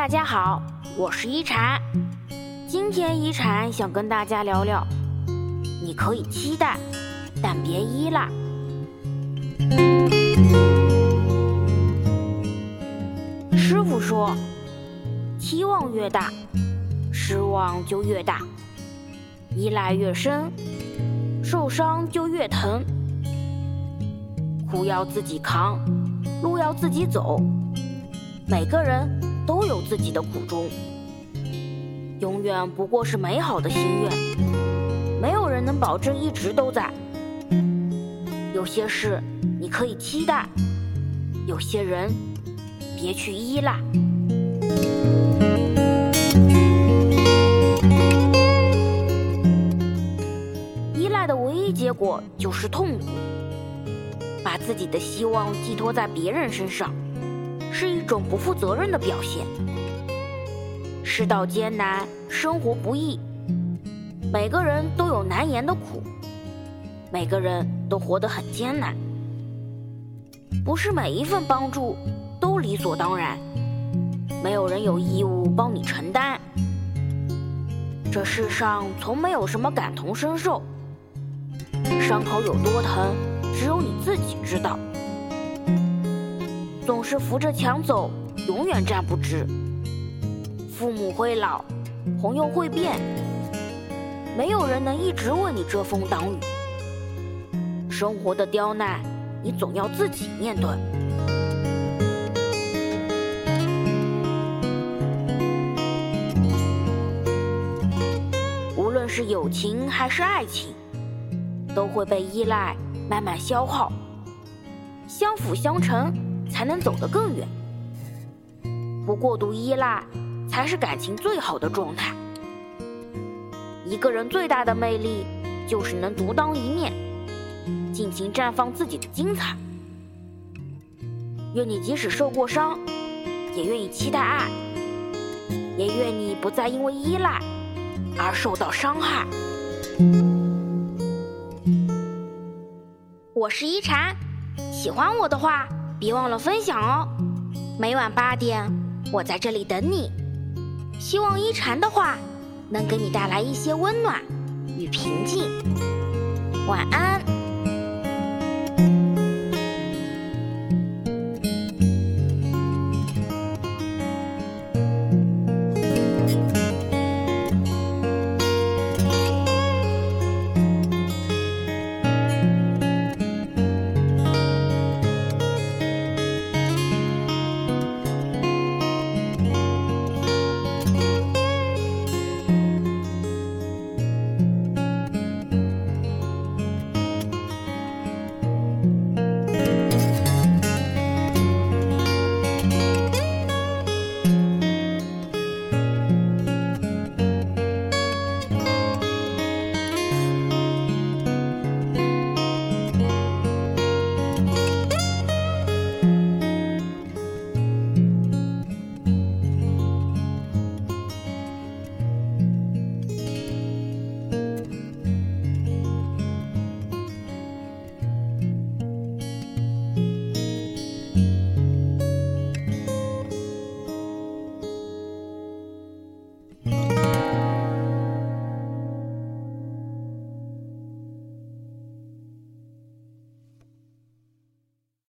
大家好，我是一禅。今天一禅想跟大家聊聊，你可以期待，但别依赖。师傅说，期望越大，失望就越大；依赖越深，受伤就越疼。苦要自己扛，路要自己走。每个人都有自己的苦衷，永远不过是美好的心愿。没有人能保证一直都在。有些事你可以期待，有些人别去依赖。依赖的唯一结果就是痛苦。把自己的希望寄托在别人身上。种不负责任的表现。世道艰难，生活不易，每个人都有难言的苦，每个人都活得很艰难。不是每一份帮助都理所当然，没有人有义务帮你承担。这世上从没有什么感同身受，伤口有多疼，只有你自己知道。总是扶着墙走，永远站不直。父母会老，朋友会变，没有人能一直为你遮风挡雨。生活的刁难，你总要自己面对。无论是友情还是爱情，都会被依赖慢慢消耗，相辅相成。才能走得更远。不过度依赖，才是感情最好的状态。一个人最大的魅力，就是能独当一面，尽情绽放自己的精彩。愿你即使受过伤，也愿意期待爱，也愿你不再因为依赖而受到伤害。我是一禅，喜欢我的话。别忘了分享哦！每晚八点，我在这里等你。希望一禅的话能给你带来一些温暖与平静。晚安。